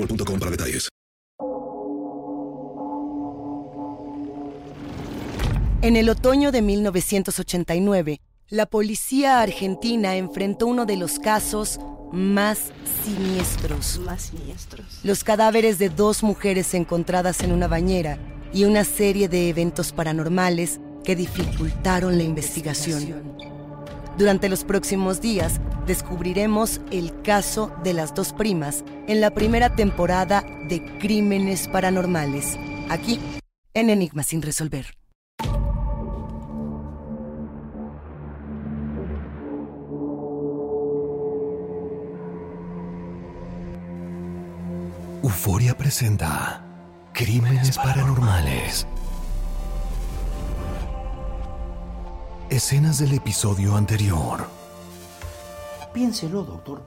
boostmobile.com para detalles. En el otoño de 1989, la policía argentina enfrentó uno de los casos más siniestros. Más siniestros. Los cadáveres de dos mujeres encontradas en una bañera y una serie de eventos paranormales que dificultaron la investigación. Durante los próximos días descubriremos el caso de las dos primas en la primera temporada de Crímenes Paranormales, aquí en Enigma sin resolver. Euforia presenta Crímenes Paranormales. Escenas del episodio anterior. Piénselo, doctor.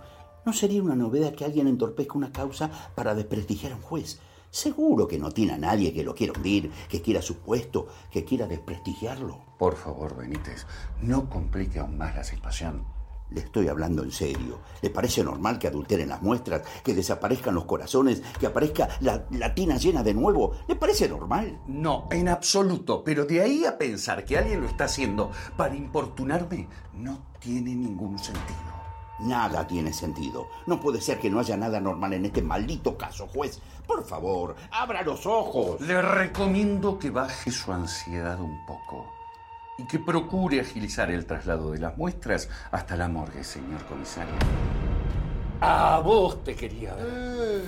¿No sería una novedad que alguien entorpezca una causa para desprestigiar a un juez? Seguro que no tiene a nadie que lo quiera hundir, que quiera su puesto, que quiera desprestigiarlo. Por favor, Benítez, no complique aún más la situación. Le estoy hablando en serio. ¿Le parece normal que adulteren las muestras, que desaparezcan los corazones, que aparezca la, la tina llena de nuevo? ¿Le parece normal? No, en absoluto. Pero de ahí a pensar que alguien lo está haciendo para importunarme, no tiene ningún sentido. Nada tiene sentido. No puede ser que no haya nada normal en este maldito caso, juez. Por favor, abra los ojos. Le recomiendo que baje su ansiedad un poco y que procure agilizar el traslado de las muestras hasta la morgue, señor comisario. A vos te quería ver.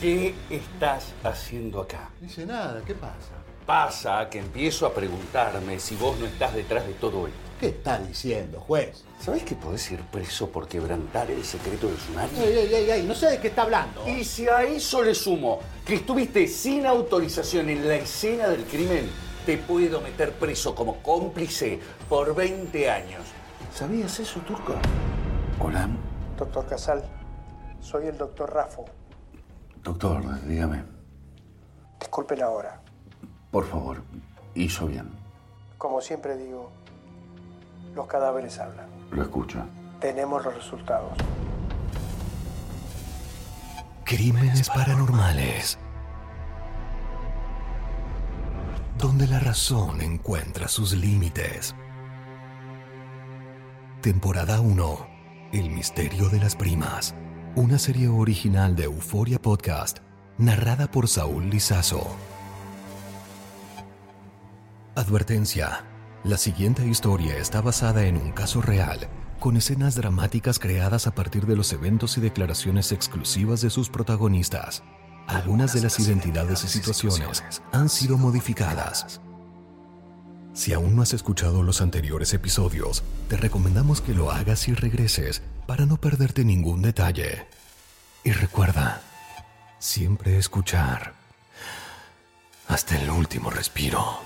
¿Qué estás haciendo acá? Dice nada, ¿qué pasa? Pasa que empiezo a preguntarme si vos no estás detrás de todo esto. ¿Qué está diciendo, juez? ¿Sabés que podés ir preso por quebrantar el secreto del sumario? Ey, ey, ey, ey, no sé de qué está hablando. Y si a eso le sumo que estuviste sin autorización en la escena del crimen, te puedo meter preso como cómplice por 20 años. ¿Sabías eso, Turco? Hola. Doctor Casal, soy el doctor Rafo. Doctor, dígame. Disculpe la hora. Por favor, hizo bien. Como siempre digo, los cadáveres hablan. Lo escucho. Tenemos los resultados. Crímenes Paranormales. Donde la razón encuentra sus límites. Temporada 1. El misterio de las primas. Una serie original de Euforia Podcast, narrada por Saúl Lizazo. Advertencia. La siguiente historia está basada en un caso real, con escenas dramáticas creadas a partir de los eventos y declaraciones exclusivas de sus protagonistas. Algunas de las identidades y situaciones han sido modificadas. Si aún no has escuchado los anteriores episodios, te recomendamos que lo hagas y regreses para no perderte ningún detalle. Y recuerda, siempre escuchar hasta el último respiro.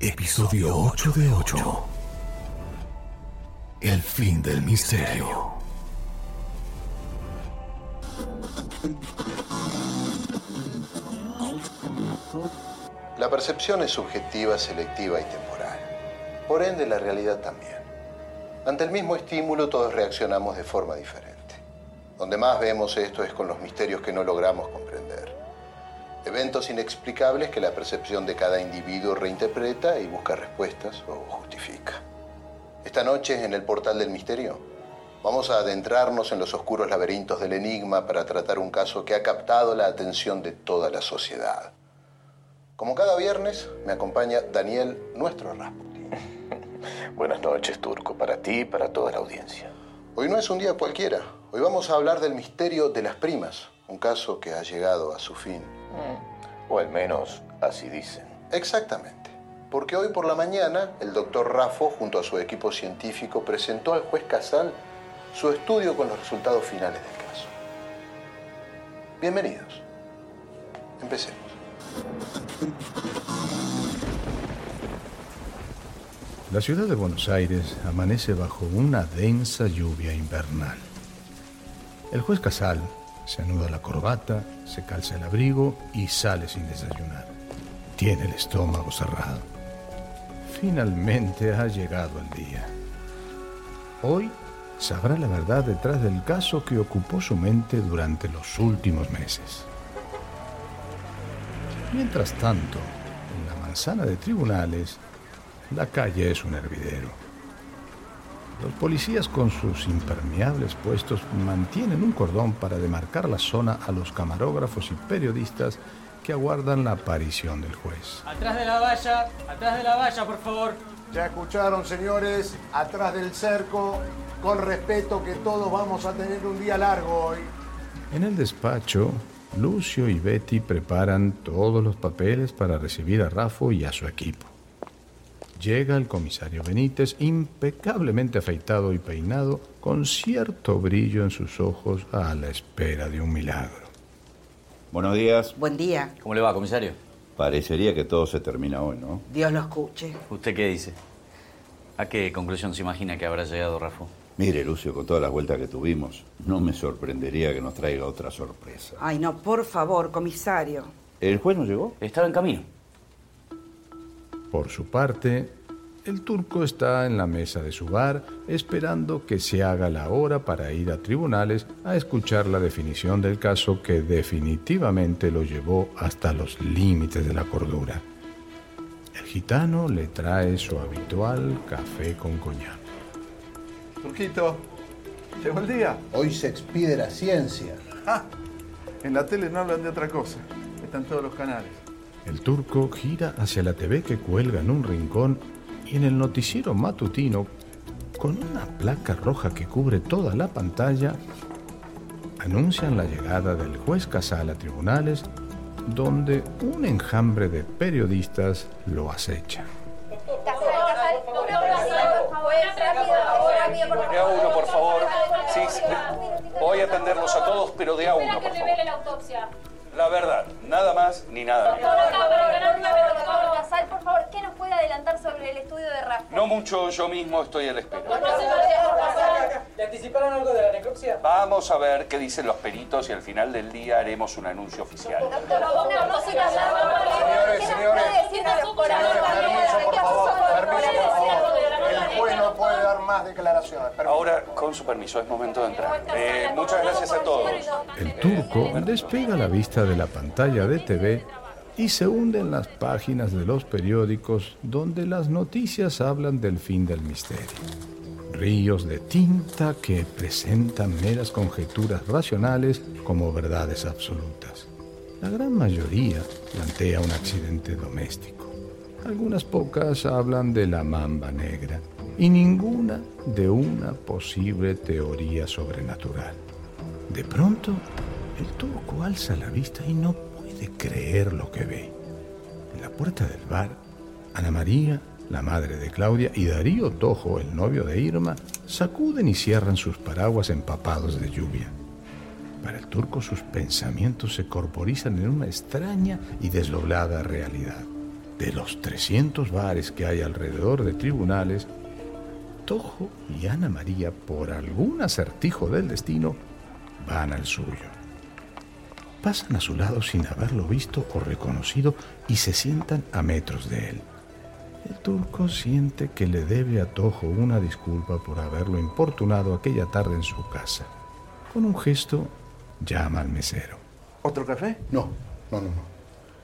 Episodio 8 de 8. El fin del misterio. La percepción es subjetiva, selectiva y temporal. Por ende, la realidad también. Ante el mismo estímulo, todos reaccionamos de forma diferente. Donde más vemos esto es con los misterios que no logramos comprender. Eventos inexplicables que la percepción de cada individuo reinterpreta y busca respuestas o justifica. Esta noche, en el portal del misterio, vamos a adentrarnos en los oscuros laberintos del enigma para tratar un caso que ha captado la atención de toda la sociedad. Como cada viernes, me acompaña Daniel, nuestro Rasputin. Buenas noches, Turco, para ti y para toda la audiencia. Hoy no es un día cualquiera. Hoy vamos a hablar del misterio de las primas, un caso que ha llegado a su fin. O al menos así dicen. Exactamente. Porque hoy por la mañana el doctor Raffo, junto a su equipo científico, presentó al juez Casal su estudio con los resultados finales del caso. Bienvenidos. Empecemos. La ciudad de Buenos Aires amanece bajo una densa lluvia invernal. El juez Casal se anuda la corbata, se calza el abrigo y sale sin desayunar. Tiene el estómago cerrado. Finalmente ha llegado el día. Hoy sabrá la verdad detrás del caso que ocupó su mente durante los últimos meses. Mientras tanto, en la manzana de tribunales, la calle es un hervidero. Los policías con sus impermeables puestos mantienen un cordón para demarcar la zona a los camarógrafos y periodistas que aguardan la aparición del juez. Atrás de la valla, atrás de la valla, por favor. Ya escucharon, señores, atrás del cerco, con respeto que todos vamos a tener un día largo hoy. En el despacho, Lucio y Betty preparan todos los papeles para recibir a Rafo y a su equipo. Llega el comisario Benítez, impecablemente afeitado y peinado, con cierto brillo en sus ojos a la espera de un milagro. Buenos días. Buen día. ¿Cómo le va, comisario? Parecería que todo se termina hoy, ¿no? Dios lo escuche. ¿Usted qué dice? ¿A qué conclusión se imagina que habrá llegado Rafo? Mire, Lucio, con todas las vueltas que tuvimos, no me sorprendería que nos traiga otra sorpresa. Ay, no, por favor, comisario. ¿El juez no llegó? Estaba en camino. Por su parte, el turco está en la mesa de su bar esperando que se haga la hora para ir a tribunales a escuchar la definición del caso que definitivamente lo llevó hasta los límites de la cordura. El gitano le trae su habitual café con coñac. Turquito, llegó el día. Hoy se expide la ciencia. Ah, en la tele no hablan de otra cosa. Están todos los canales. El turco gira hacia la TV que cuelga en un rincón y en el noticiero matutino, con una placa roja que cubre toda la pantalla, anuncian la llegada del juez Casal a tribunales, donde un enjambre de periodistas lo acecha. De a uno, por favor. Sí, sí. Voy a atenderlos a todos, pero de a uno, por favor. La verdad, nada más ni nada menos. Casal, por favor, ¿qué nos puede adelantar sobre el estudio de Rafa? No mucho, yo mismo estoy a la espera. ¿Le anticiparon algo de la necropsia? Vamos a ver qué dicen los peritos y al final del día haremos un anuncio oficial. Señores, señores. Permiso, por favor. Permiso, por favor. Puede dar más declaraciones. Permiso. Ahora, con su permiso, es momento de entrar. Eh, muchas gracias a todos. El turco despega la vista de la pantalla de TV y se hunde en las páginas de los periódicos donde las noticias hablan del fin del misterio. Ríos de tinta que presentan meras conjeturas racionales como verdades absolutas. La gran mayoría plantea un accidente doméstico. Algunas pocas hablan de la mamba negra y ninguna de una posible teoría sobrenatural. De pronto, el turco alza la vista y no puede creer lo que ve. En la puerta del bar, Ana María, la madre de Claudia, y Darío Tojo, el novio de Irma, sacuden y cierran sus paraguas empapados de lluvia. Para el turco sus pensamientos se corporizan en una extraña y desdoblada realidad. De los 300 bares que hay alrededor de tribunales, Tojo y Ana María, por algún acertijo del destino, van al suyo. Pasan a su lado sin haberlo visto o reconocido y se sientan a metros de él. El turco siente que le debe a Tojo una disculpa por haberlo importunado aquella tarde en su casa. Con un gesto, llama al mesero. ¿Otro café? No, no, no, no.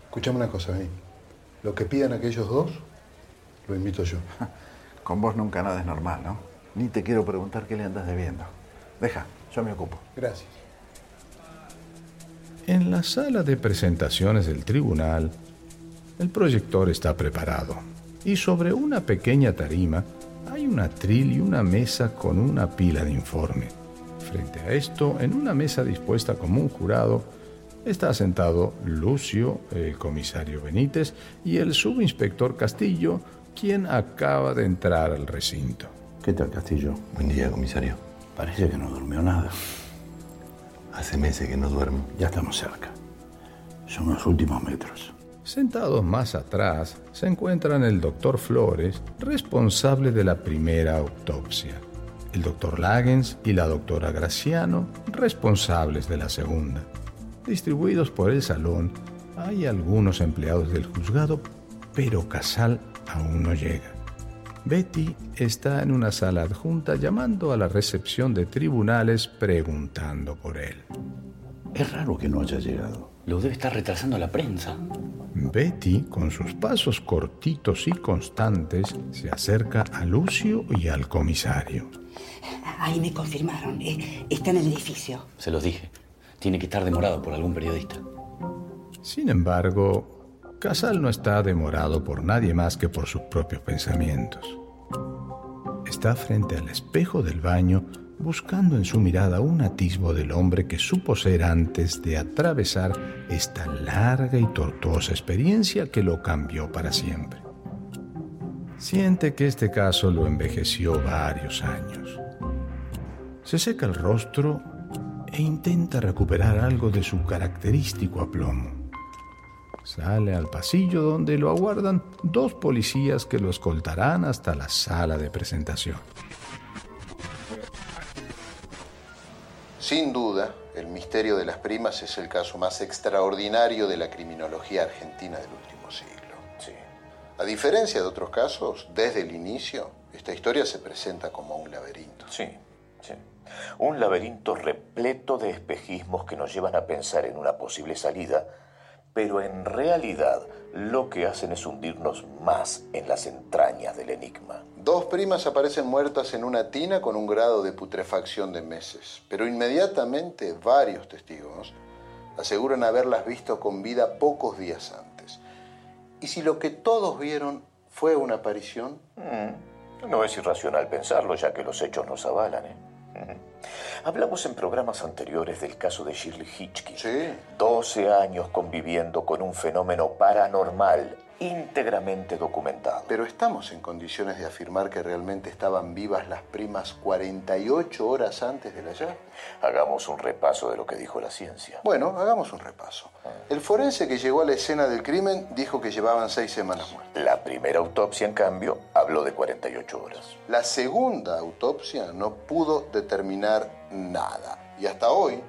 Escuchame una cosa, ¿eh? Lo que pidan aquellos dos, lo invito yo. Con vos nunca nada es normal, ¿no? Ni te quiero preguntar qué le andas debiendo. Deja, yo me ocupo. Gracias. En la sala de presentaciones del tribunal, el proyector está preparado y sobre una pequeña tarima hay un atril y una mesa con una pila de informe. Frente a esto, en una mesa dispuesta como un jurado, está sentado Lucio, el comisario Benítez, y el subinspector Castillo, quien acaba de entrar al recinto. ¿Qué tal, Castillo? Buen día, comisario. Parece que no durmió nada. Hace meses que no duermo. Ya estamos cerca. Son los últimos metros. Sentados más atrás se encuentran el doctor Flores, responsable de la primera autopsia, el doctor Lagens y la doctora Graciano, responsables de la segunda. Distribuidos por el salón, hay algunos empleados del juzgado, pero Casal aún no llega. Betty está en una sala adjunta llamando a la recepción de tribunales preguntando por él. Es raro que no haya llegado. Lo debe estar retrasando la prensa. Betty, con sus pasos cortitos y constantes, se acerca a Lucio y al comisario. Ahí me confirmaron. Eh, está en el edificio. Se los dije. Tiene que estar demorado por algún periodista. Sin embargo, Casal no está demorado por nadie más que por sus propios pensamientos. Está frente al espejo del baño buscando en su mirada un atisbo del hombre que supo ser antes de atravesar esta larga y tortuosa experiencia que lo cambió para siempre. Siente que este caso lo envejeció varios años. Se seca el rostro e intenta recuperar algo de su característico aplomo. Sale al pasillo donde lo aguardan dos policías que lo escoltarán hasta la sala de presentación. Sin duda, el misterio de las primas es el caso más extraordinario de la criminología argentina del último siglo. Sí. A diferencia de otros casos, desde el inicio, esta historia se presenta como un laberinto. Sí, sí. Un laberinto repleto de espejismos que nos llevan a pensar en una posible salida, pero en realidad lo que hacen es hundirnos más en las entrañas del enigma. Dos primas aparecen muertas en una tina con un grado de putrefacción de meses, pero inmediatamente varios testigos aseguran haberlas visto con vida pocos días antes. ¿Y si lo que todos vieron fue una aparición? Mm, no es irracional pensarlo, ya que los hechos nos avalan. ¿eh? Hablamos en programas anteriores del caso de Shirley Hitchkin. Sí. 12 años conviviendo con un fenómeno paranormal íntegramente documentado. Pero estamos en condiciones de afirmar que realmente estaban vivas las primas 48 horas antes del hallazgo. Hagamos un repaso de lo que dijo la ciencia. Bueno, hagamos un repaso. El forense que llegó a la escena del crimen dijo que llevaban seis semanas muertos. La primera autopsia, en cambio, habló de 48 horas. La segunda autopsia no pudo determinar nada. Y hasta hoy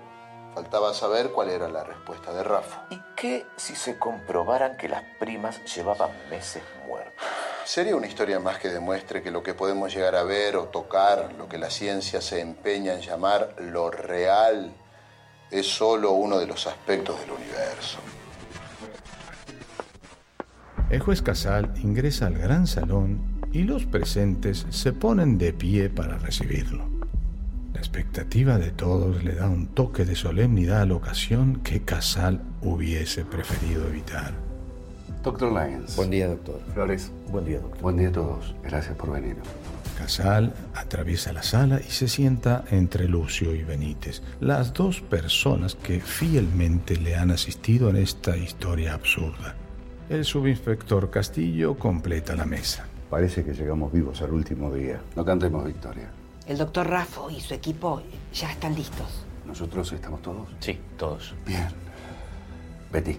faltaba saber cuál era la respuesta de Rafa. ¿Y qué si se comprobaran que las primas llevaban meses muertas? Sería una historia más que demuestre que lo que podemos llegar a ver o tocar, lo que la ciencia se empeña en llamar lo real, es solo uno de los aspectos del universo. El juez Casal ingresa al gran salón y los presentes se ponen de pie para recibirlo. La expectativa de todos le da un toque de solemnidad a la ocasión que Casal hubiese preferido evitar. Doctor Lyons. Buen día, doctor. Flores. Buen día, doctor. Buen día a todos. Gracias por venir. Casal atraviesa la sala y se sienta entre Lucio y Benítez, las dos personas que fielmente le han asistido en esta historia absurda. El subinspector Castillo completa la mesa. Parece que llegamos vivos al último día. No cantemos victoria. El doctor Raffo y su equipo ya están listos. ¿Nosotros estamos todos? Sí, todos. Bien. Betty,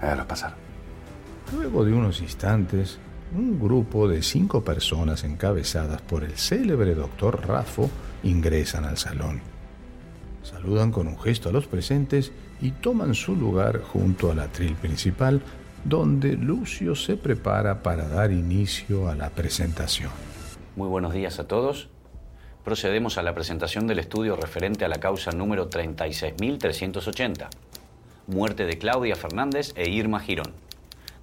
hágalos pasar. Luego de unos instantes, un grupo de cinco personas encabezadas por el célebre doctor Raffo ingresan al salón. Saludan con un gesto a los presentes y toman su lugar junto al atril principal, donde Lucio se prepara para dar inicio a la presentación. Muy buenos días a todos. Procedemos a la presentación del estudio referente a la causa número 36.380. Muerte de Claudia Fernández e Irma Girón.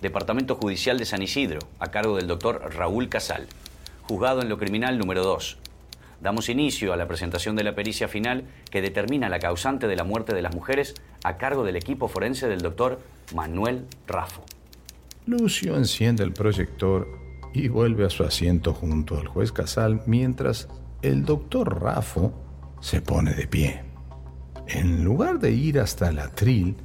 Departamento Judicial de San Isidro, a cargo del doctor Raúl Casal. Juzgado en lo criminal número 2. Damos inicio a la presentación de la pericia final que determina la causante de la muerte de las mujeres a cargo del equipo forense del doctor Manuel Rafo. Lucio enciende el proyector y vuelve a su asiento junto al juez Casal mientras el doctor Rafo se pone de pie. En lugar de ir hasta el atril,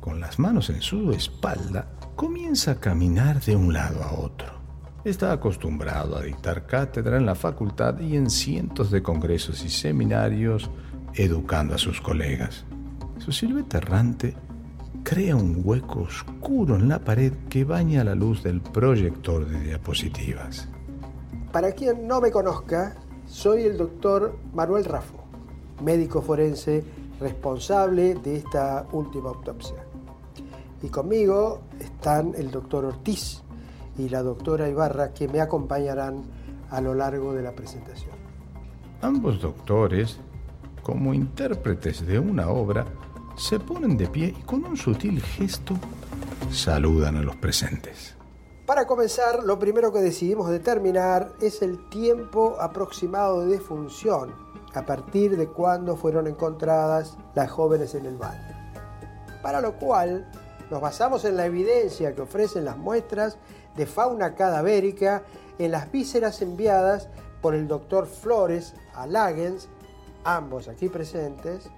con las manos en su espalda, comienza a caminar de un lado a otro. Está acostumbrado a dictar cátedra en la facultad y en cientos de congresos y seminarios educando a sus colegas. Su silueta errante crea un hueco oscuro en la pared que baña la luz del proyector de diapositivas. Para quien no me conozca, soy el doctor Manuel Rafo, médico forense responsable de esta última autopsia. Y conmigo están el doctor Ortiz y la doctora Ibarra que me acompañarán a lo largo de la presentación. Ambos doctores, como intérpretes de una obra, se ponen de pie y con un sutil gesto saludan a los presentes. Para comenzar, lo primero que decidimos determinar es el tiempo aproximado de función, a partir de cuándo fueron encontradas las jóvenes en el baño. Para lo cual nos basamos en la evidencia que ofrecen las muestras de fauna cadavérica en las vísceras enviadas por el doctor Flores a Lagens, ambos aquí presentes,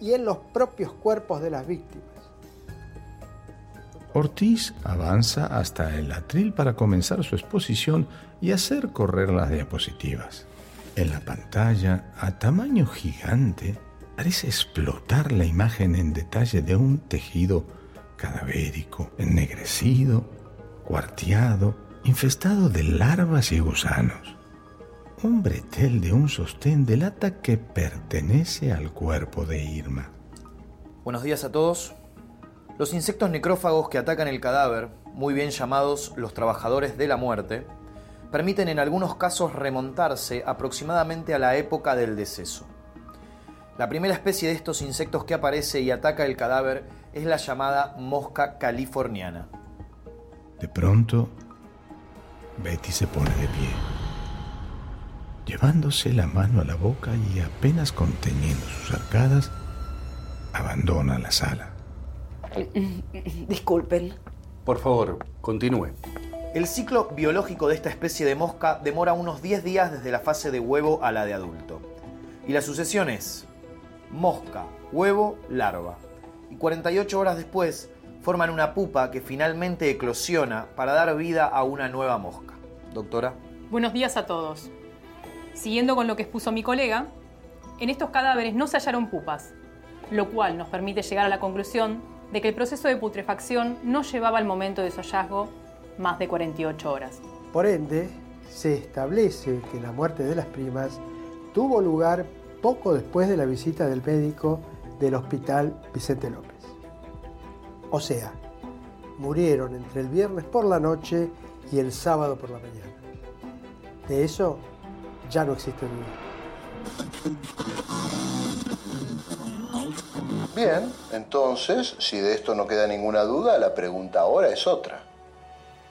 y en los propios cuerpos de las víctimas. Ortiz avanza hasta el atril para comenzar su exposición y hacer correr las diapositivas. En la pantalla, a tamaño gigante, parece explotar la imagen en detalle de un tejido cadavérico, ennegrecido, cuarteado, infestado de larvas y gusanos. Un bretel de un sostén delata que pertenece al cuerpo de Irma. Buenos días a todos. Los insectos necrófagos que atacan el cadáver, muy bien llamados los trabajadores de la muerte, permiten en algunos casos remontarse aproximadamente a la época del deceso. La primera especie de estos insectos que aparece y ataca el cadáver es la llamada mosca californiana. De pronto, Betty se pone de pie, llevándose la mano a la boca y apenas conteniendo sus arcadas, abandona la sala. Disculpen. Por favor, continúe. El ciclo biológico de esta especie de mosca demora unos 10 días desde la fase de huevo a la de adulto. Y la sucesión es mosca, huevo, larva. Y 48 horas después forman una pupa que finalmente eclosiona para dar vida a una nueva mosca. Doctora. Buenos días a todos. Siguiendo con lo que expuso mi colega, en estos cadáveres no se hallaron pupas, lo cual nos permite llegar a la conclusión de que el proceso de putrefacción no llevaba al momento de su hallazgo más de 48 horas. Por ende, se establece que la muerte de las primas tuvo lugar poco después de la visita del médico del Hospital Vicente López. O sea, murieron entre el viernes por la noche y el sábado por la mañana. De eso ya no existe duda. Bien, entonces, si de esto no queda ninguna duda, la pregunta ahora es otra.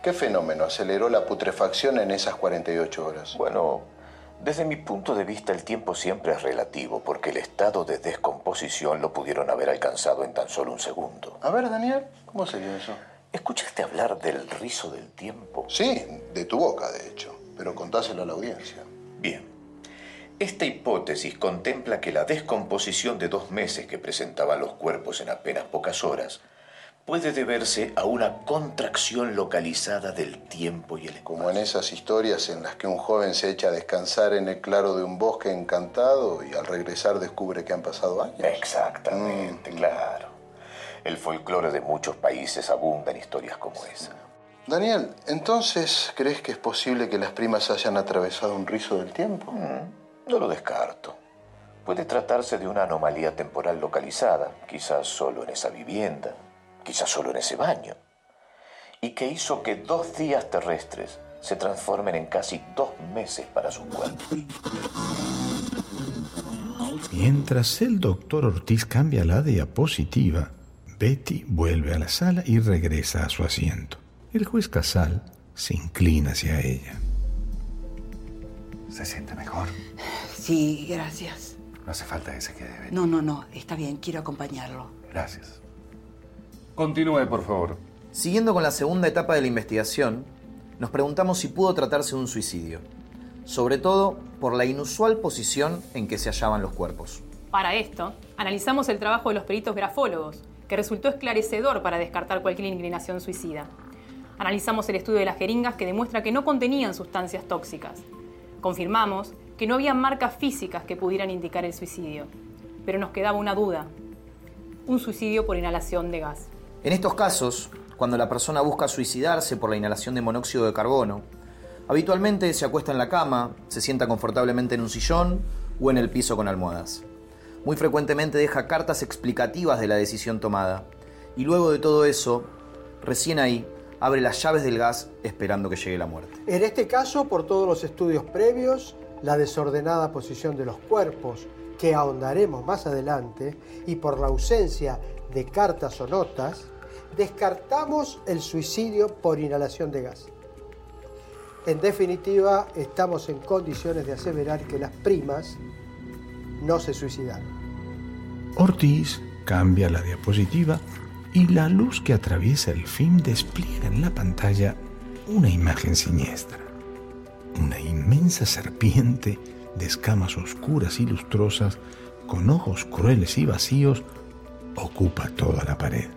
¿Qué fenómeno aceleró la putrefacción en esas 48 horas? Bueno, desde mi punto de vista el tiempo siempre es relativo porque el estado de descomposición lo pudieron haber alcanzado en tan solo un segundo. A ver, Daniel, ¿cómo sería eso? ¿Escuchaste hablar del rizo del tiempo? Sí, de tu boca, de hecho. Pero contáselo a la audiencia. Bien. Esta hipótesis contempla que la descomposición de dos meses que presentaban los cuerpos en apenas pocas horas puede deberse a una contracción localizada del tiempo y el espacio. Como en esas historias en las que un joven se echa a descansar en el claro de un bosque encantado y al regresar descubre que han pasado años. Exactamente, claro. El folclore de muchos países abunda en historias como esa. Daniel, entonces, ¿crees que es posible que las primas hayan atravesado un rizo del tiempo? No lo descarto. Puede tratarse de una anomalía temporal localizada, quizás solo en esa vivienda, quizás solo en ese baño, y que hizo que dos días terrestres se transformen en casi dos meses para sus cuerpos. Mientras el doctor Ortiz cambia la diapositiva, Betty vuelve a la sala y regresa a su asiento. El juez Casal se inclina hacia ella. ¿Se siente mejor? Sí, gracias. No hace falta que se quede. Betty. No, no, no, está bien, quiero acompañarlo. Gracias. Continúe, por favor. Siguiendo con la segunda etapa de la investigación, nos preguntamos si pudo tratarse de un suicidio, sobre todo por la inusual posición en que se hallaban los cuerpos. Para esto, analizamos el trabajo de los peritos grafólogos, que resultó esclarecedor para descartar cualquier inclinación suicida. Analizamos el estudio de las jeringas que demuestra que no contenían sustancias tóxicas. Confirmamos que no había marcas físicas que pudieran indicar el suicidio, pero nos quedaba una duda. Un suicidio por inhalación de gas. En estos casos, cuando la persona busca suicidarse por la inhalación de monóxido de carbono, habitualmente se acuesta en la cama, se sienta confortablemente en un sillón o en el piso con almohadas. Muy frecuentemente deja cartas explicativas de la decisión tomada y luego de todo eso, recién ahí, abre las llaves del gas esperando que llegue la muerte. En este caso, por todos los estudios previos, la desordenada posición de los cuerpos, que ahondaremos más adelante, y por la ausencia de cartas o notas, descartamos el suicidio por inhalación de gas. En definitiva, estamos en condiciones de aseverar que las primas no se suicidaron. Ortiz cambia la diapositiva y la luz que atraviesa el film despliega en la pantalla una imagen siniestra. Una inmensa serpiente de escamas oscuras y lustrosas, con ojos crueles y vacíos, ocupa toda la pared.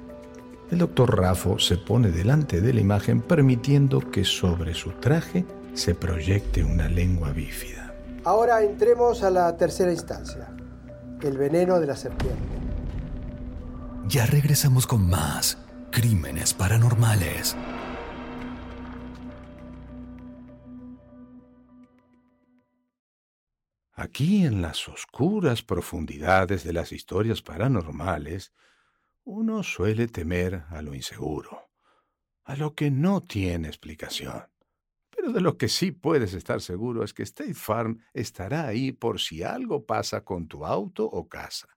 El doctor Raffo se pone delante de la imagen permitiendo que sobre su traje se proyecte una lengua bífida. Ahora entremos a la tercera instancia, el veneno de la serpiente. Ya regresamos con más crímenes paranormales. Aquí en las oscuras profundidades de las historias paranormales, uno suele temer a lo inseguro, a lo que no tiene explicación. Pero de lo que sí puedes estar seguro es que State Farm estará ahí por si algo pasa con tu auto o casa.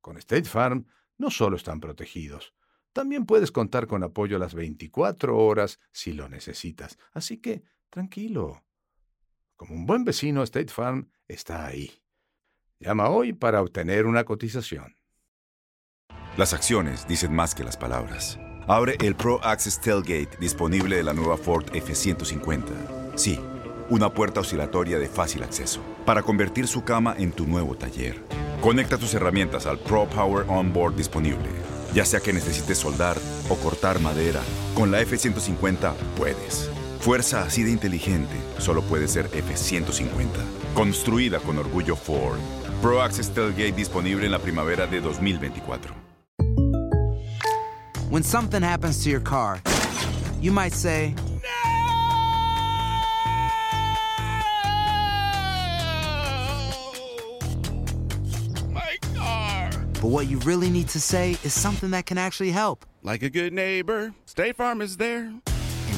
Con State Farm no solo están protegidos, también puedes contar con apoyo las 24 horas si lo necesitas. Así que, tranquilo. Como un buen vecino, State Farm está ahí. Llama hoy para obtener una cotización. Las acciones dicen más que las palabras. Abre el Pro Access Tailgate disponible de la nueva Ford F-150. Sí, una puerta oscilatoria de fácil acceso para convertir su cama en tu nuevo taller. Conecta tus herramientas al Pro Power Onboard disponible. Ya sea que necesites soldar o cortar madera, con la F-150 puedes. Fuerza así de inteligente solo puede ser F-150. Construida con orgullo Ford. Pro Access Tailgate disponible en la primavera de 2024. When something happens to your car, you might say, My car. but what you really need to say is something that can actually help. Like a good neighbor, State Farm is there.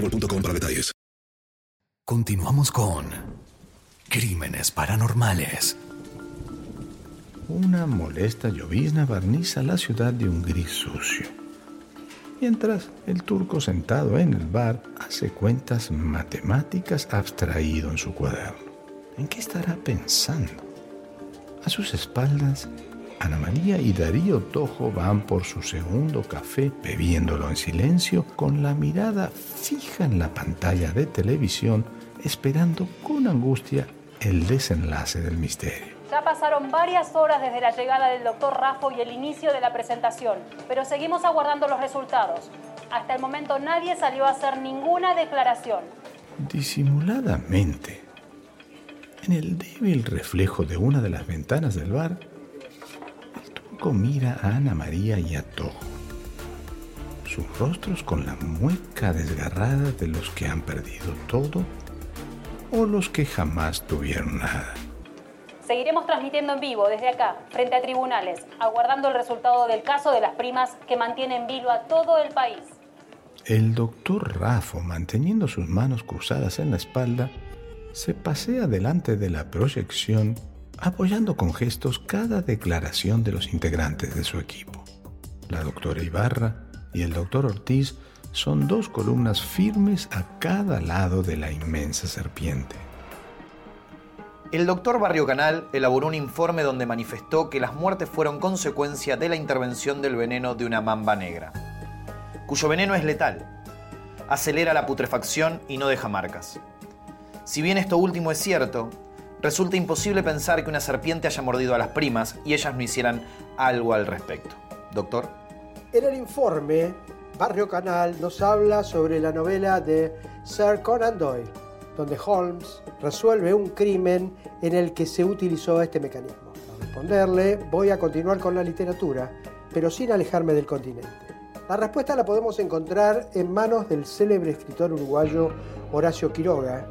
para detalles. Continuamos con Crímenes Paranormales. Una molesta llovizna barniza la ciudad de un gris sucio. Mientras el turco sentado en el bar hace cuentas matemáticas abstraído en su cuaderno. ¿En qué estará pensando? A sus espaldas, Ana María y Darío Tojo van por su segundo café, bebiéndolo en silencio, con la mirada fija en la pantalla de televisión, esperando con angustia el desenlace del misterio. Ya pasaron varias horas desde la llegada del doctor Raffo y el inicio de la presentación, pero seguimos aguardando los resultados. Hasta el momento nadie salió a hacer ninguna declaración. Disimuladamente, en el débil reflejo de una de las ventanas del bar, turco mira a Ana María y a Tojo. Sus rostros con la mueca desgarrada de los que han perdido todo o los que jamás tuvieron nada. Seguiremos transmitiendo en vivo desde acá, frente a tribunales, aguardando el resultado del caso de las primas que mantiene en vilo a todo el país. El doctor Rafo, manteniendo sus manos cruzadas en la espalda, se pasea delante de la proyección, apoyando con gestos cada declaración de los integrantes de su equipo. La doctora Ibarra y el doctor Ortiz son dos columnas firmes a cada lado de la inmensa serpiente. El doctor Barrio Canal elaboró un informe donde manifestó que las muertes fueron consecuencia de la intervención del veneno de una mamba negra, cuyo veneno es letal, acelera la putrefacción y no deja marcas. Si bien esto último es cierto, resulta imposible pensar que una serpiente haya mordido a las primas y ellas no hicieran algo al respecto. Doctor. En el informe, Barrio Canal nos habla sobre la novela de Sir Conan Doyle, donde Holmes resuelve un crimen en el que se utilizó este mecanismo. Para responderle, voy a continuar con la literatura, pero sin alejarme del continente. La respuesta la podemos encontrar en manos del célebre escritor uruguayo Horacio Quiroga,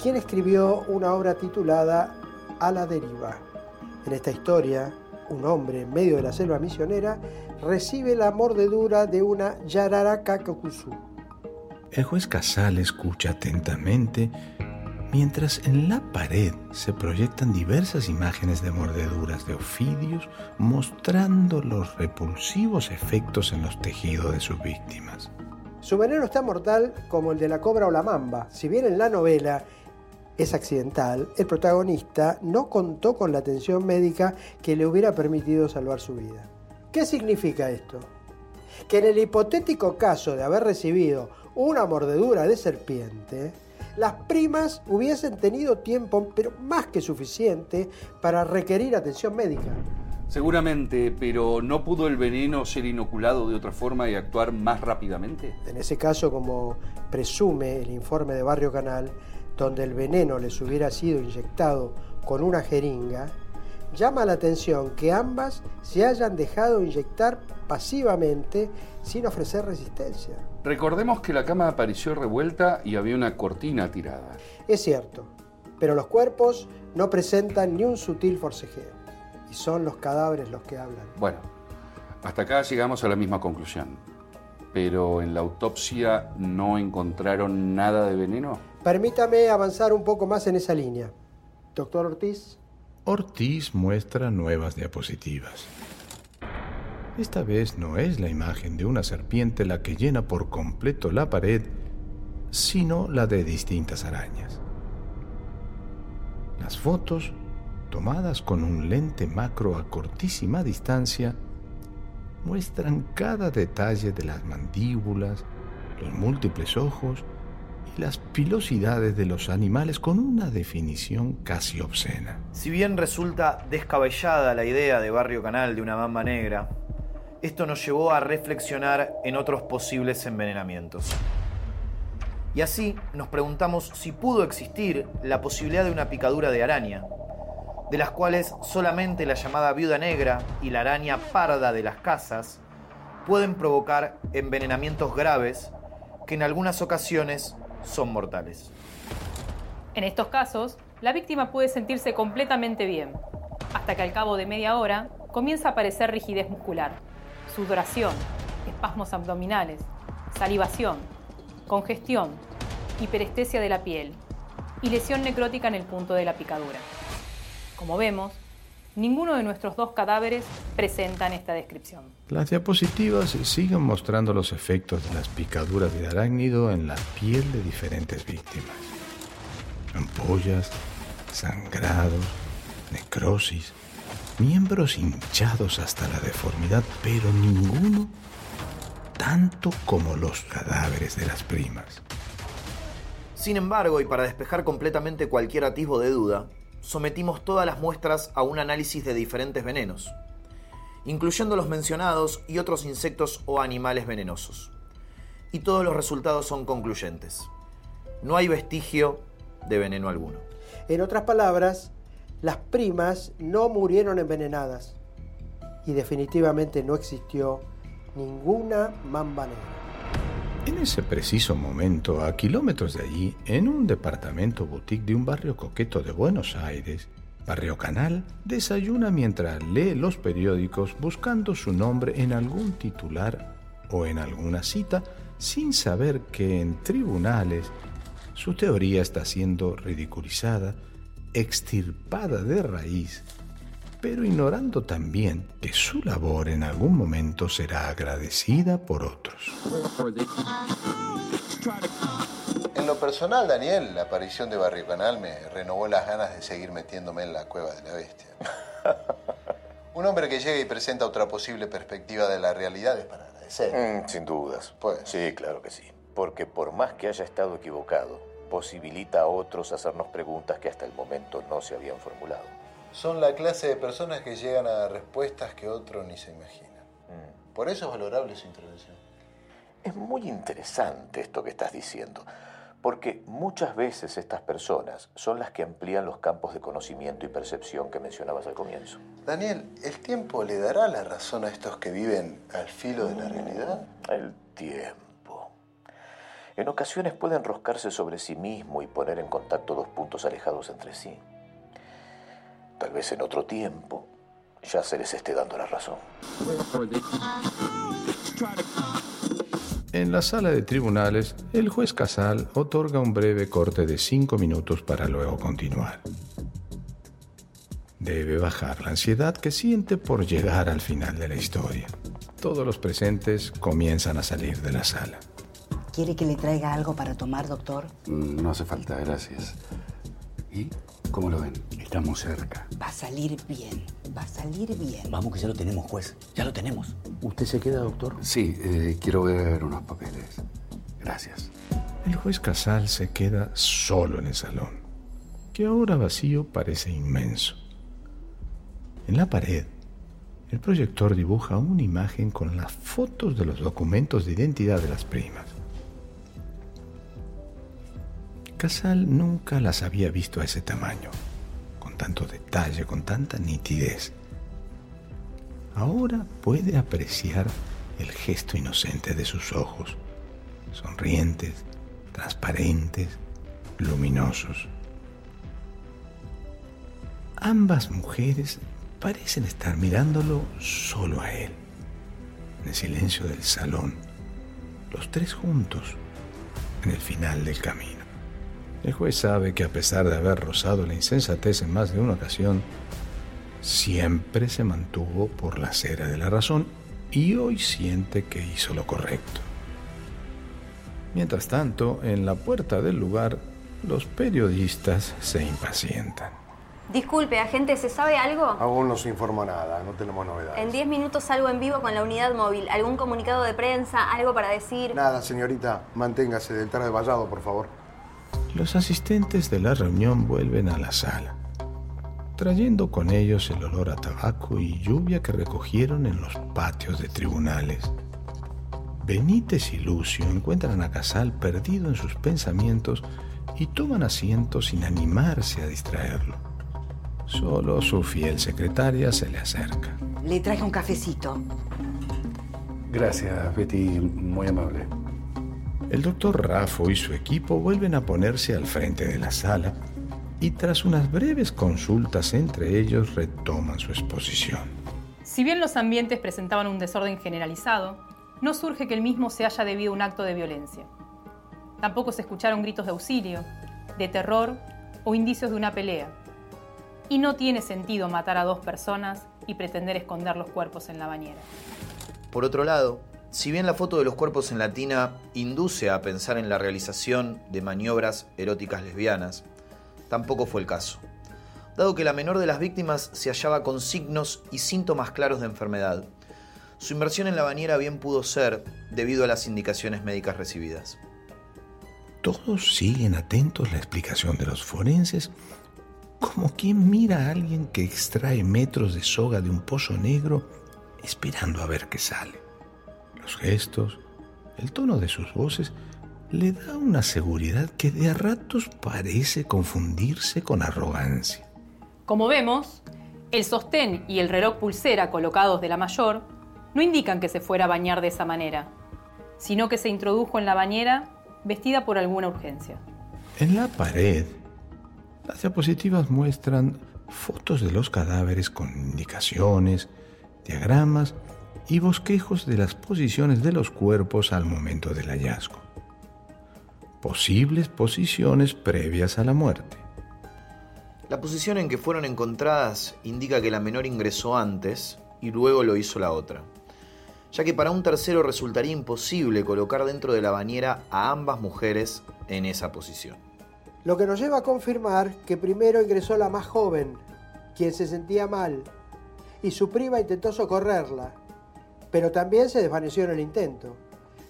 quien escribió una obra titulada A la deriva. En esta historia, un hombre en medio de la selva misionera recibe la mordedura de una Yararacacacuzú. El juez Casal escucha atentamente mientras en la pared se proyectan diversas imágenes de mordeduras de ofidios mostrando los repulsivos efectos en los tejidos de sus víctimas. Su veneno es tan mortal como el de la cobra o la mamba. Si bien en la novela es accidental, el protagonista no contó con la atención médica que le hubiera permitido salvar su vida. ¿Qué significa esto? Que en el hipotético caso de haber recibido una mordedura de serpiente, las primas hubiesen tenido tiempo, pero más que suficiente, para requerir atención médica. Seguramente, pero ¿no pudo el veneno ser inoculado de otra forma y actuar más rápidamente? En ese caso, como presume el informe de Barrio Canal, donde el veneno les hubiera sido inyectado con una jeringa, llama la atención que ambas se hayan dejado inyectar pasivamente sin ofrecer resistencia. Recordemos que la cama apareció revuelta y había una cortina tirada. Es cierto, pero los cuerpos no presentan ni un sutil forcejeo, y son los cadáveres los que hablan. Bueno, hasta acá llegamos a la misma conclusión. Pero en la autopsia no encontraron nada de veneno. Permítame avanzar un poco más en esa línea. Doctor Ortiz. Ortiz muestra nuevas diapositivas. Esta vez no es la imagen de una serpiente la que llena por completo la pared, sino la de distintas arañas. Las fotos, tomadas con un lente macro a cortísima distancia, muestran cada detalle de las mandíbulas, los múltiples ojos las pilosidades de los animales con una definición casi obscena. Si bien resulta descabellada la idea de Barrio Canal de una mamba negra, esto nos llevó a reflexionar en otros posibles envenenamientos. Y así nos preguntamos si pudo existir la posibilidad de una picadura de araña, de las cuales solamente la llamada viuda negra y la araña parda de las casas pueden provocar envenenamientos graves que en algunas ocasiones son mortales. En estos casos, la víctima puede sentirse completamente bien, hasta que al cabo de media hora comienza a aparecer rigidez muscular, sudoración, espasmos abdominales, salivación, congestión, hiperestesia de la piel y lesión necrótica en el punto de la picadura. Como vemos, ninguno de nuestros dos cadáveres presentan esta descripción. Las diapositivas siguen mostrando los efectos de las picaduras de arácnido en la piel de diferentes víctimas. Ampollas, sangrados, necrosis, miembros hinchados hasta la deformidad, pero ninguno tanto como los cadáveres de las primas. Sin embargo, y para despejar completamente cualquier atisbo de duda, sometimos todas las muestras a un análisis de diferentes venenos, incluyendo los mencionados y otros insectos o animales venenosos. Y todos los resultados son concluyentes. No hay vestigio de veneno alguno. En otras palabras, las primas no murieron envenenadas y definitivamente no existió ninguna mamba negra. En ese preciso momento, a kilómetros de allí, en un departamento boutique de un barrio coqueto de Buenos Aires, Barrio Canal, desayuna mientras lee los periódicos buscando su nombre en algún titular o en alguna cita, sin saber que en tribunales su teoría está siendo ridiculizada, extirpada de raíz pero ignorando también que su labor en algún momento será agradecida por otros. Lo personal, Daniel, la aparición de Barrio Canal me renovó las ganas de seguir metiéndome en la cueva de la bestia. Un hombre que llega y presenta otra posible perspectiva de la realidad es para agradecer. Mm, sin dudas. Pues. Sí, claro que sí. Porque por más que haya estado equivocado, posibilita a otros hacernos preguntas que hasta el momento no se habían formulado. Son la clase de personas que llegan a respuestas que otros ni se imaginan. Por eso es valorable su intervención. Es muy interesante esto que estás diciendo, porque muchas veces estas personas son las que amplían los campos de conocimiento y percepción que mencionabas al comienzo. Daniel, ¿el tiempo le dará la razón a estos que viven al filo de la realidad? El tiempo. En ocasiones puede enroscarse sobre sí mismo y poner en contacto dos puntos alejados entre sí. Tal vez en otro tiempo ya se les esté dando la razón. En la sala de tribunales, el juez Casal otorga un breve corte de cinco minutos para luego continuar. Debe bajar la ansiedad que siente por llegar al final de la historia. Todos los presentes comienzan a salir de la sala. ¿Quiere que le traiga algo para tomar, doctor? Mm, No hace falta, gracias. ¿Y cómo lo ven? Estamos cerca. Va a salir bien, va a salir bien. Vamos que ya lo tenemos, juez. Ya lo tenemos. ¿Usted se queda, doctor? Sí, eh, quiero ver unos papeles. Gracias. El juez Casal se queda solo en el salón, que ahora vacío parece inmenso. En la pared, el proyector dibuja una imagen con las fotos de los documentos de identidad de las primas. Casal nunca las había visto a ese tamaño, con tanto detalle, con tanta nitidez. Ahora puede apreciar el gesto inocente de sus ojos, sonrientes, transparentes, luminosos. Ambas mujeres parecen estar mirándolo solo a él, en el silencio del salón, los tres juntos, en el final del camino. El juez sabe que a pesar de haber rozado la insensatez en más de una ocasión, siempre se mantuvo por la acera de la razón y hoy siente que hizo lo correcto. Mientras tanto, en la puerta del lugar, los periodistas se impacientan. Disculpe, agente, ¿se sabe algo? Aún no se informó nada, no tenemos novedades. En 10 minutos salgo en vivo con la unidad móvil. ¿Algún comunicado de prensa? ¿Algo para decir? Nada, señorita, manténgase del traje vallado, por favor. Los asistentes de la reunión vuelven a la sala, trayendo con ellos el olor a tabaco y lluvia que recogieron en los patios de tribunales. Benítez y Lucio encuentran a Casal perdido en sus pensamientos y toman asiento sin animarse a distraerlo. Solo su fiel secretaria se le acerca. Le traje un cafecito. Gracias, Betty, muy amable. El doctor Raffo y su equipo vuelven a ponerse al frente de la sala y tras unas breves consultas entre ellos retoman su exposición. Si bien los ambientes presentaban un desorden generalizado, no surge que el mismo se haya debido a un acto de violencia. Tampoco se escucharon gritos de auxilio, de terror o indicios de una pelea. Y no tiene sentido matar a dos personas y pretender esconder los cuerpos en la bañera. Por otro lado, si bien la foto de los cuerpos en la tina induce a pensar en la realización de maniobras eróticas lesbianas, tampoco fue el caso, dado que la menor de las víctimas se hallaba con signos y síntomas claros de enfermedad. Su inversión en la bañera bien pudo ser debido a las indicaciones médicas recibidas. Todos siguen atentos la explicación de los forenses, como quien mira a alguien que extrae metros de soga de un pozo negro esperando a ver qué sale. Los gestos, el tono de sus voces le da una seguridad que de a ratos parece confundirse con arrogancia. Como vemos, el sostén y el reloj pulsera colocados de la mayor no indican que se fuera a bañar de esa manera, sino que se introdujo en la bañera vestida por alguna urgencia. En la pared, las diapositivas muestran fotos de los cadáveres con indicaciones, diagramas y bosquejos de las posiciones de los cuerpos al momento del hallazgo. Posibles posiciones previas a la muerte. La posición en que fueron encontradas indica que la menor ingresó antes y luego lo hizo la otra, ya que para un tercero resultaría imposible colocar dentro de la bañera a ambas mujeres en esa posición. Lo que nos lleva a confirmar que primero ingresó la más joven, quien se sentía mal, y su prima intentó socorrerla, pero también se desvaneció en el intento,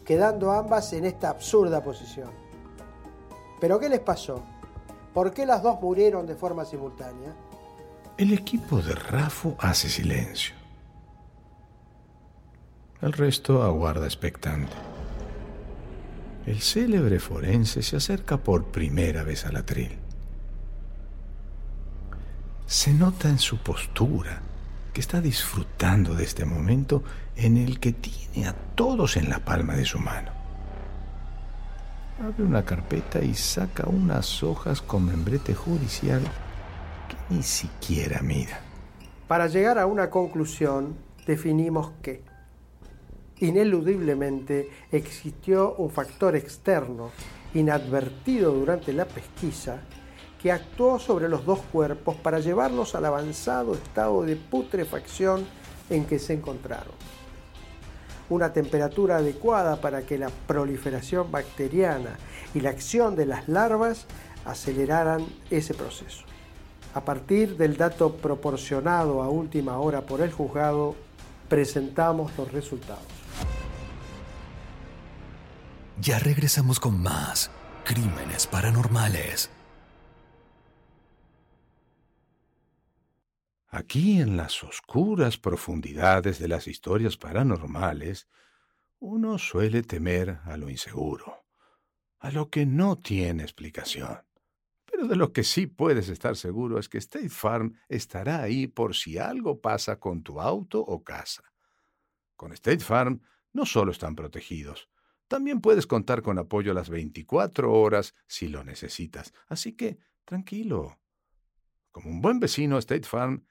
quedando ambas en esta absurda posición. ¿Pero qué les pasó? ¿Por qué las dos murieron de forma simultánea? El equipo de Rafo hace silencio. El resto aguarda expectante. El célebre forense se acerca por primera vez al atril. Se nota en su postura que está disfrutando de este momento en el que tiene a todos en la palma de su mano. Abre una carpeta y saca unas hojas con membrete judicial que ni siquiera mira. Para llegar a una conclusión, definimos que ineludiblemente existió un factor externo, inadvertido durante la pesquisa, que actuó sobre los dos cuerpos para llevarlos al avanzado estado de putrefacción en que se encontraron. Una temperatura adecuada para que la proliferación bacteriana y la acción de las larvas aceleraran ese proceso. A partir del dato proporcionado a última hora por el juzgado, presentamos los resultados. Ya regresamos con más crímenes paranormales. Aquí en las oscuras profundidades de las historias paranormales, uno suele temer a lo inseguro, a lo que no tiene explicación. Pero de lo que sí puedes estar seguro es que State Farm estará ahí por si algo pasa con tu auto o casa. Con State Farm no solo están protegidos, también puedes contar con apoyo a las 24 horas si lo necesitas. Así que, tranquilo. Como un buen vecino, State Farm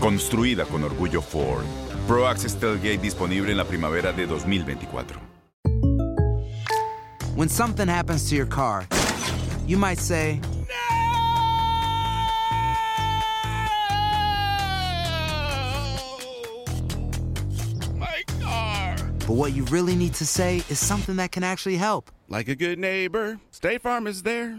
Construida con orgullo Ford. Pro Access Tailgate disponible en la primavera de 2024. When something happens to your car, you might say, My car. But what you really need to say is something that can actually help. Like a good neighbor, State Farm is there.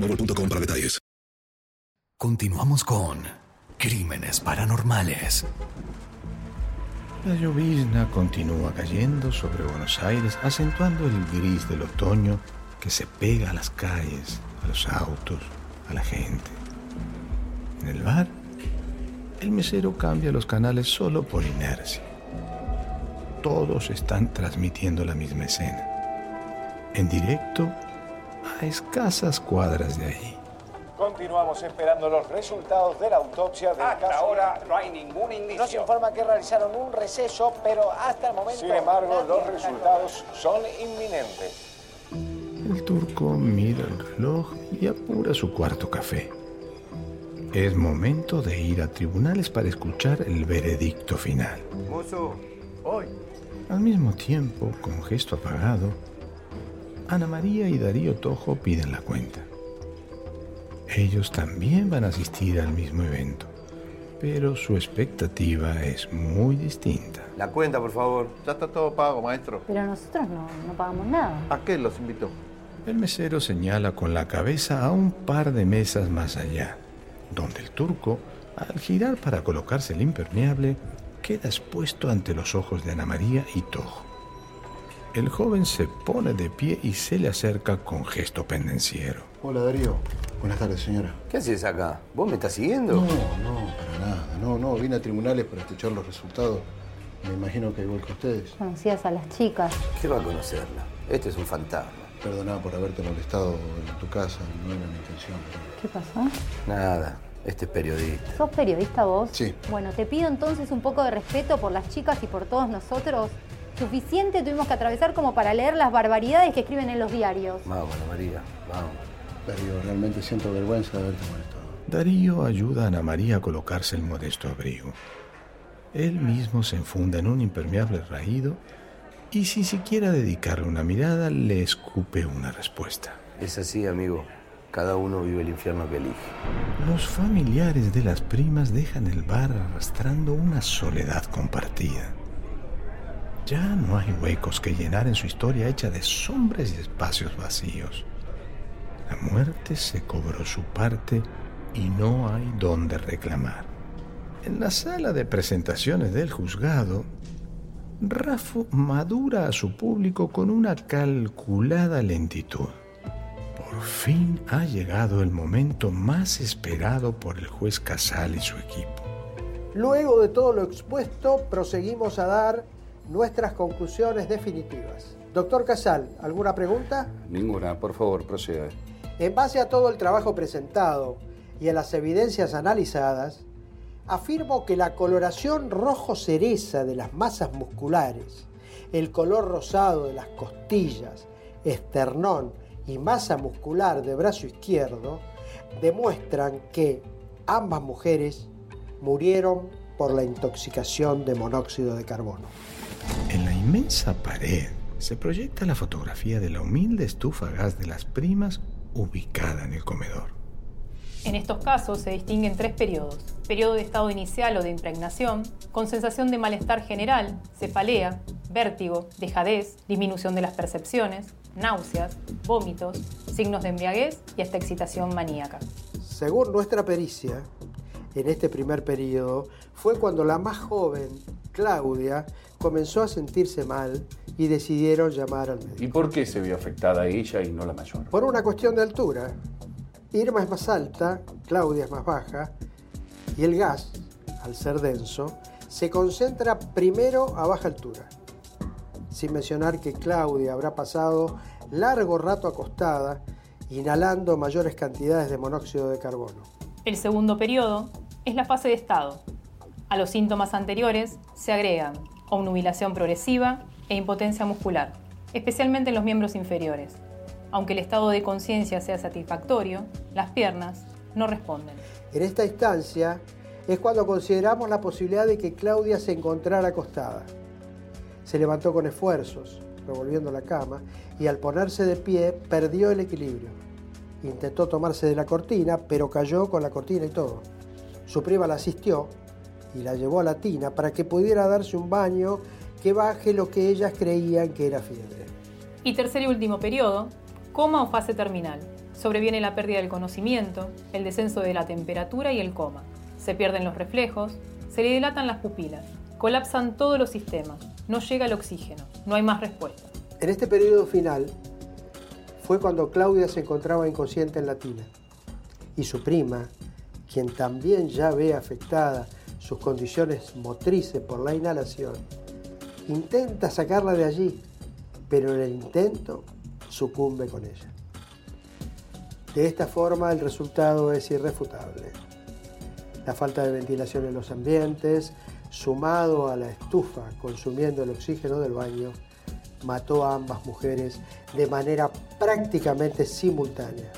boostmobile.com para detalles. Continuamos con Crímenes Paranormales. La llovizna continúa cayendo sobre Buenos Aires, acentuando el gris del otoño que se pega a las calles, a los autos, a la gente. En el bar, el mesero cambia los canales solo por inercia. Todos están transmitiendo la misma escena. En directo, a escasas cuadras de ahí. Continuamos esperando los resultados de la autopsia del Hasta caso. ahora no hay ningún indicio. Nos informa que realizaron un receso, pero hasta el momento. Sin embargo, los resultados son inminentes. El turco mira el reloj y apura su cuarto café. Es momento de ir a tribunales para escuchar el veredicto final. Mozo, hoy. Al mismo tiempo, con gesto apagado, Ana María y Darío Tojo piden la cuenta. Ellos también van a asistir al mismo evento, pero su expectativa es muy distinta. La cuenta, por favor. Ya está todo pago, maestro. Pero nosotros no, no pagamos nada. ¿A qué los invitó? El mesero señala con la cabeza a un par de mesas más allá, donde el turco, al girar para colocarse el impermeable, queda expuesto ante los ojos de Ana María y Tojo. El joven se pone de pie y se le acerca con gesto pendenciero. Hola Darío. Buenas tardes, señora. ¿Qué haces acá? ¿Vos me estás siguiendo? No, no, para nada. No, no, vine a tribunales para escuchar los resultados. Me imagino que igual que ustedes. Conocías a las chicas. ¿Qué va a conocerla? Este es un fantasma. Perdona por haberte molestado en tu casa, no era mi intención. ¿Qué pasó? Nada, este es periodista. ¿Sos periodista vos? Sí. Bueno, te pido entonces un poco de respeto por las chicas y por todos nosotros. Suficiente tuvimos que atravesar como para leer las barbaridades que escriben en los diarios. Vamos, Ana María, vamos. Darío, realmente siento vergüenza de haberte molestado. Darío ayuda a Ana María a colocarse el modesto abrigo. Él mismo se enfunda en un impermeable raído y sin siquiera dedicarle una mirada le escupe una respuesta. Es así, amigo. Cada uno vive el infierno que elige. Los familiares de las primas dejan el bar arrastrando una soledad compartida. Ya no hay huecos que llenar en su historia hecha de sombras y espacios vacíos. La muerte se cobró su parte y no hay dónde reclamar. En la sala de presentaciones del juzgado, Rafo madura a su público con una calculada lentitud. Por fin ha llegado el momento más esperado por el juez Casal y su equipo. Luego de todo lo expuesto, proseguimos a dar nuestras conclusiones definitivas. Doctor Casal, ¿alguna pregunta? Ninguna, por favor, proceda. En base a todo el trabajo presentado y a las evidencias analizadas, afirmo que la coloración rojo cereza de las masas musculares, el color rosado de las costillas, esternón y masa muscular de brazo izquierdo demuestran que ambas mujeres murieron por la intoxicación de monóxido de carbono. En la inmensa pared se proyecta la fotografía de la humilde estufa gas de las primas ubicada en el comedor. En estos casos se distinguen tres periodos. Periodo de estado inicial o de impregnación, con sensación de malestar general, cefalea, vértigo, dejadez, disminución de las percepciones, náuseas, vómitos, signos de embriaguez y hasta excitación maníaca. Según nuestra pericia, en este primer periodo fue cuando la más joven, Claudia, comenzó a sentirse mal y decidieron llamar al médico. ¿Y por qué se vio afectada ella y no la mayor? Por una cuestión de altura. Irma es más alta, Claudia es más baja, y el gas, al ser denso, se concentra primero a baja altura. Sin mencionar que Claudia habrá pasado largo rato acostada inhalando mayores cantidades de monóxido de carbono. El segundo periodo es la fase de estado. A los síntomas anteriores se agregan obnubilación progresiva e impotencia muscular, especialmente en los miembros inferiores. Aunque el estado de conciencia sea satisfactorio, las piernas no responden. En esta instancia es cuando consideramos la posibilidad de que Claudia se encontrara acostada. Se levantó con esfuerzos, revolviendo la cama, y al ponerse de pie perdió el equilibrio. Intentó tomarse de la cortina, pero cayó con la cortina y todo. Su prima la asistió y la llevó a la tina para que pudiera darse un baño que baje lo que ellas creían que era fiebre. Y tercer y último periodo, coma o fase terminal. Sobreviene la pérdida del conocimiento, el descenso de la temperatura y el coma. Se pierden los reflejos, se le dilatan las pupilas, colapsan todos los sistemas, no llega el oxígeno, no hay más respuesta. En este periodo final fue cuando Claudia se encontraba inconsciente en la tina y su prima, quien también ya ve afectada sus condiciones motrices por la inhalación, intenta sacarla de allí, pero en el intento sucumbe con ella. De esta forma el resultado es irrefutable. La falta de ventilación en los ambientes, sumado a la estufa consumiendo el oxígeno del baño, mató a ambas mujeres de manera prácticamente simultánea.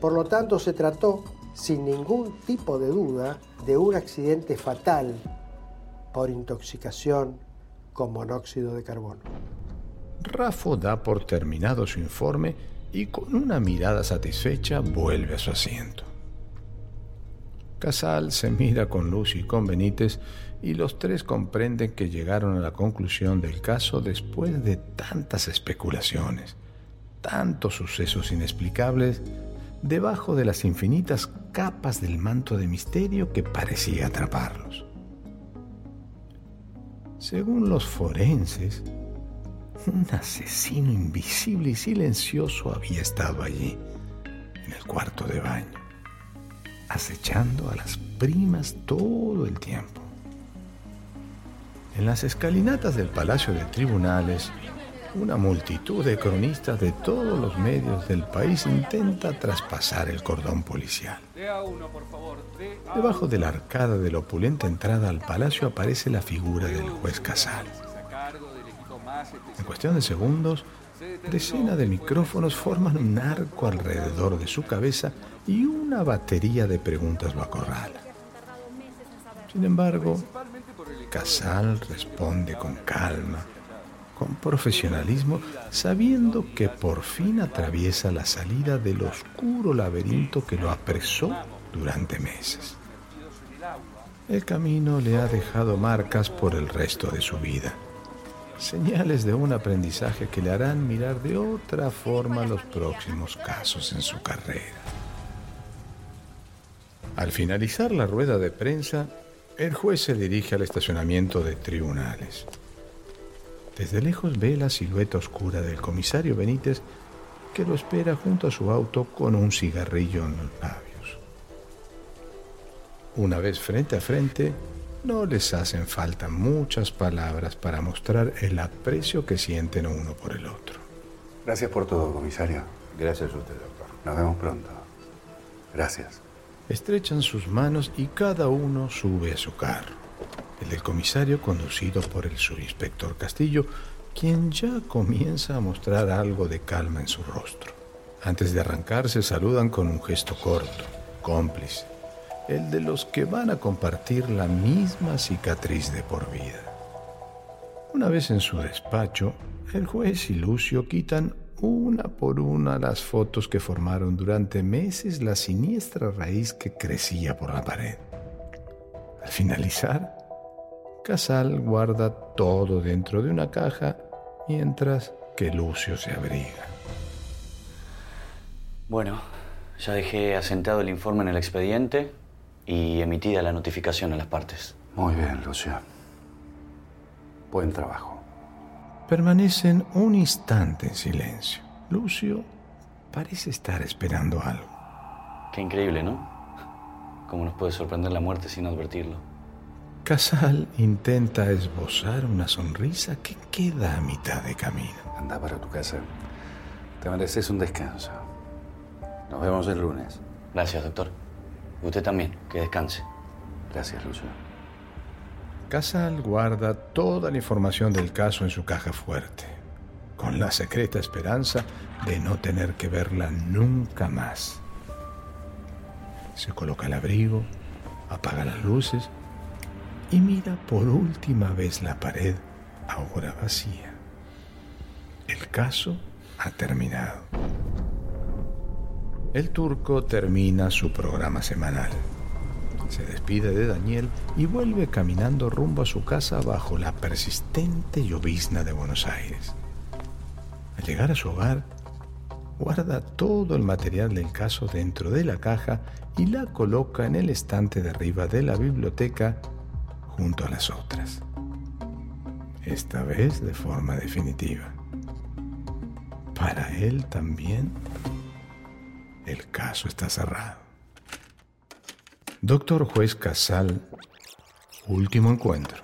Por lo tanto, se trató, sin ningún tipo de duda, de un accidente fatal por intoxicación con monóxido de carbono. Rafo da por terminado su informe y con una mirada satisfecha vuelve a su asiento. Casal se mira con Lucy y con Benítez y los tres comprenden que llegaron a la conclusión del caso después de tantas especulaciones, tantos sucesos inexplicables, debajo de las infinitas capas del manto de misterio que parecía atraparlos. Según los forenses, un asesino invisible y silencioso había estado allí, en el cuarto de baño, acechando a las primas todo el tiempo. En las escalinatas del Palacio de Tribunales, una multitud de cronistas de todos los medios del país intenta traspasar el cordón policial. Debajo de la arcada de la opulenta entrada al palacio aparece la figura del juez Casal. En cuestión de segundos, decenas de micrófonos forman un arco alrededor de su cabeza y una batería de preguntas lo acorrala. Sin embargo, Casal responde con calma, con profesionalismo, sabiendo que por fin atraviesa la salida del oscuro laberinto que lo apresó durante meses. El camino le ha dejado marcas por el resto de su vida señales de un aprendizaje que le harán mirar de otra forma los próximos casos en su carrera. Al finalizar la rueda de prensa, el juez se dirige al estacionamiento de tribunales. Desde lejos ve la silueta oscura del comisario Benítez que lo espera junto a su auto con un cigarrillo en los labios. Una vez frente a frente, no les hacen falta muchas palabras para mostrar el aprecio que sienten uno por el otro. Gracias por todo, comisario. Gracias a usted, doctor. Nos vemos pronto. Gracias. Estrechan sus manos y cada uno sube a su carro. El del comisario conducido por el subinspector Castillo, quien ya comienza a mostrar algo de calma en su rostro. Antes de arrancar se saludan con un gesto corto, cómplice el de los que van a compartir la misma cicatriz de por vida. Una vez en su despacho, el juez y Lucio quitan una por una las fotos que formaron durante meses la siniestra raíz que crecía por la pared. Al finalizar, Casal guarda todo dentro de una caja mientras que Lucio se abriga. Bueno, ya dejé asentado el informe en el expediente y emitida la notificación a las partes. Muy bien, Lucio. Buen trabajo. Permanecen un instante en silencio. Lucio parece estar esperando algo. Qué increíble, ¿no? Cómo nos puede sorprender la muerte sin advertirlo. Casal intenta esbozar una sonrisa que queda a mitad de camino. Anda para tu casa. Te mereces un descanso. Nos vemos el lunes. Gracias, doctor. Usted también, que descanse. Gracias, Lucio. Casal guarda toda la información del caso en su caja fuerte, con la secreta esperanza de no tener que verla nunca más. Se coloca el abrigo, apaga las luces y mira por última vez la pared ahora vacía. El caso ha terminado. El turco termina su programa semanal. Se despide de Daniel y vuelve caminando rumbo a su casa bajo la persistente llovizna de Buenos Aires. Al llegar a su hogar, guarda todo el material del caso dentro de la caja y la coloca en el estante de arriba de la biblioteca junto a las otras. Esta vez de forma definitiva. Para él también el caso está cerrado. Doctor Juez Casal, último encuentro.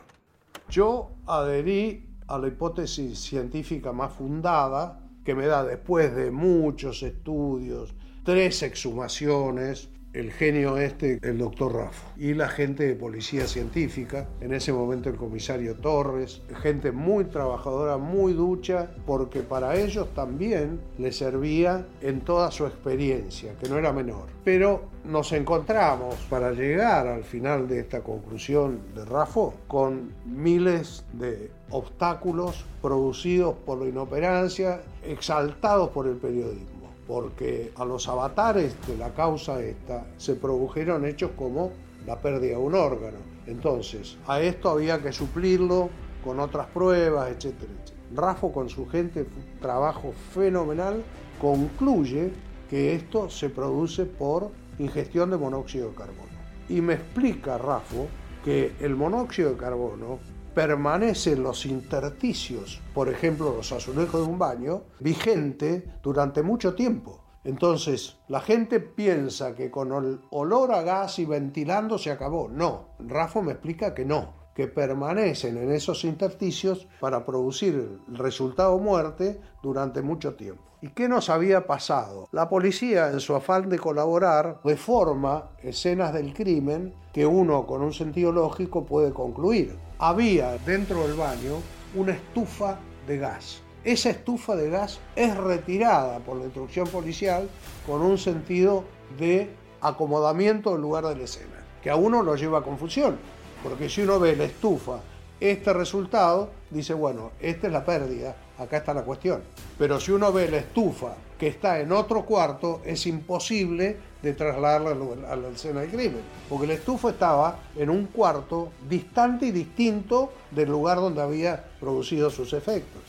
Yo adherí a la hipótesis científica más fundada, que me da después de muchos estudios, tres exhumaciones, el genio este, el doctor Rafa, y la gente de policía científica, en ese momento el comisario Torres, gente muy trabajadora, muy ducha, porque para ellos también les servía en toda su experiencia, que no era menor. Pero nos encontramos para llegar al final de esta conclusión de Rafa con miles de obstáculos producidos por la inoperancia, exaltados por el periodismo porque a los avatares de la causa esta se produjeron hechos como la pérdida de un órgano. Entonces, a esto había que suplirlo con otras pruebas, etcétera, etcétera. Rafo con su gente, trabajo fenomenal, concluye que esto se produce por ingestión de monóxido de carbono. Y me explica Rafo que el monóxido de carbono permanece en los intersticios, por ejemplo los azulejos de un baño, vigente durante mucho tiempo. Entonces, la gente piensa que con el olor a gas y ventilando se acabó. No, Rafa me explica que no, que permanecen en esos intersticios para producir el resultado muerte durante mucho tiempo. ¿Y qué nos había pasado? La policía, en su afán de colaborar, reforma escenas del crimen que uno con un sentido lógico puede concluir había dentro del baño una estufa de gas. Esa estufa de gas es retirada por la instrucción policial con un sentido de acomodamiento en lugar de la escena, que a uno lo lleva a confusión, porque si uno ve la estufa, este resultado, dice, bueno, esta es la pérdida, acá está la cuestión. Pero si uno ve la estufa que está en otro cuarto, es imposible de trasladarla a la escena del crimen, porque la estufa estaba en un cuarto distante y distinto del lugar donde había producido sus efectos.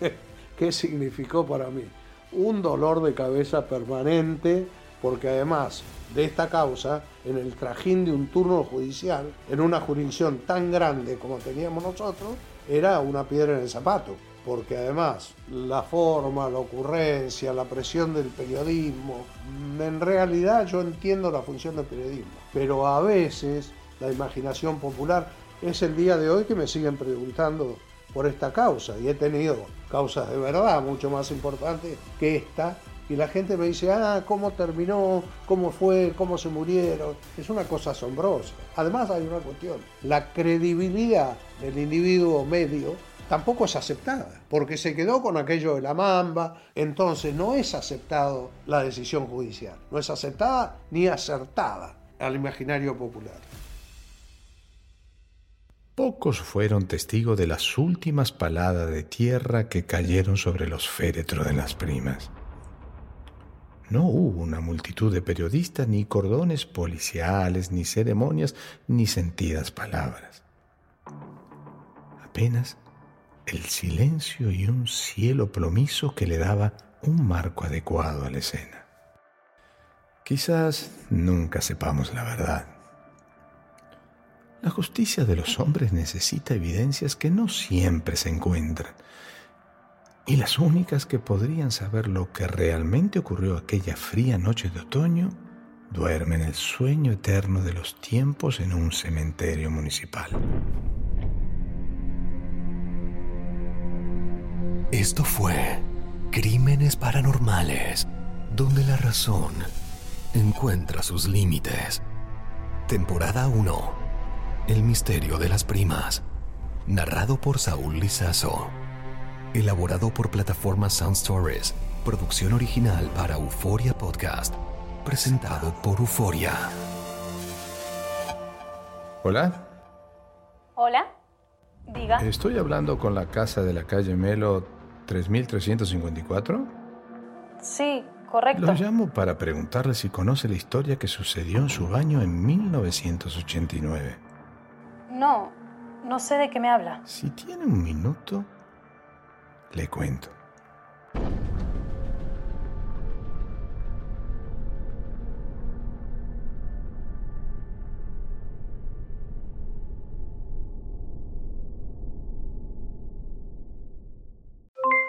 ¿Qué significó para mí? Un dolor de cabeza permanente, porque además de esta causa, en el trajín de un turno judicial, en una jurisdicción tan grande como teníamos nosotros, era una piedra en el zapato porque además la forma, la ocurrencia, la presión del periodismo, en realidad yo entiendo la función del periodismo, pero a veces la imaginación popular es el día de hoy que me siguen preguntando por esta causa y he tenido causas de verdad mucho más importantes que esta y la gente me dice, ah, ¿cómo terminó? ¿Cómo fue? ¿Cómo se murieron? Es una cosa asombrosa. Además hay una cuestión, la credibilidad del individuo medio tampoco es aceptada, porque se quedó con aquello de la mamba, entonces no es aceptado la decisión judicial, no es aceptada ni acertada al imaginario popular. Pocos fueron testigos de las últimas paladas de tierra que cayeron sobre los féretros de las primas. No hubo una multitud de periodistas, ni cordones policiales, ni ceremonias, ni sentidas palabras. Apenas el silencio y un cielo plomizo que le daba un marco adecuado a la escena. Quizás nunca sepamos la verdad. La justicia de los hombres necesita evidencias que no siempre se encuentran, y las únicas que podrían saber lo que realmente ocurrió aquella fría noche de otoño duermen el sueño eterno de los tiempos en un cementerio municipal. Esto fue Crímenes Paranormales donde la razón encuentra sus límites. Temporada 1. El misterio de las primas. Narrado por Saúl Lizazo. Elaborado por plataforma Sound Stories. Producción original para Euforia Podcast. Presentado por Euforia. Hola, Hola. Diga. estoy hablando con la casa de la calle Melo 3354. Sí, correcto. Lo llamo para preguntarle si conoce la historia que sucedió en su baño en 1989. No, no sé de qué me habla. Si tiene un minuto, le cuento.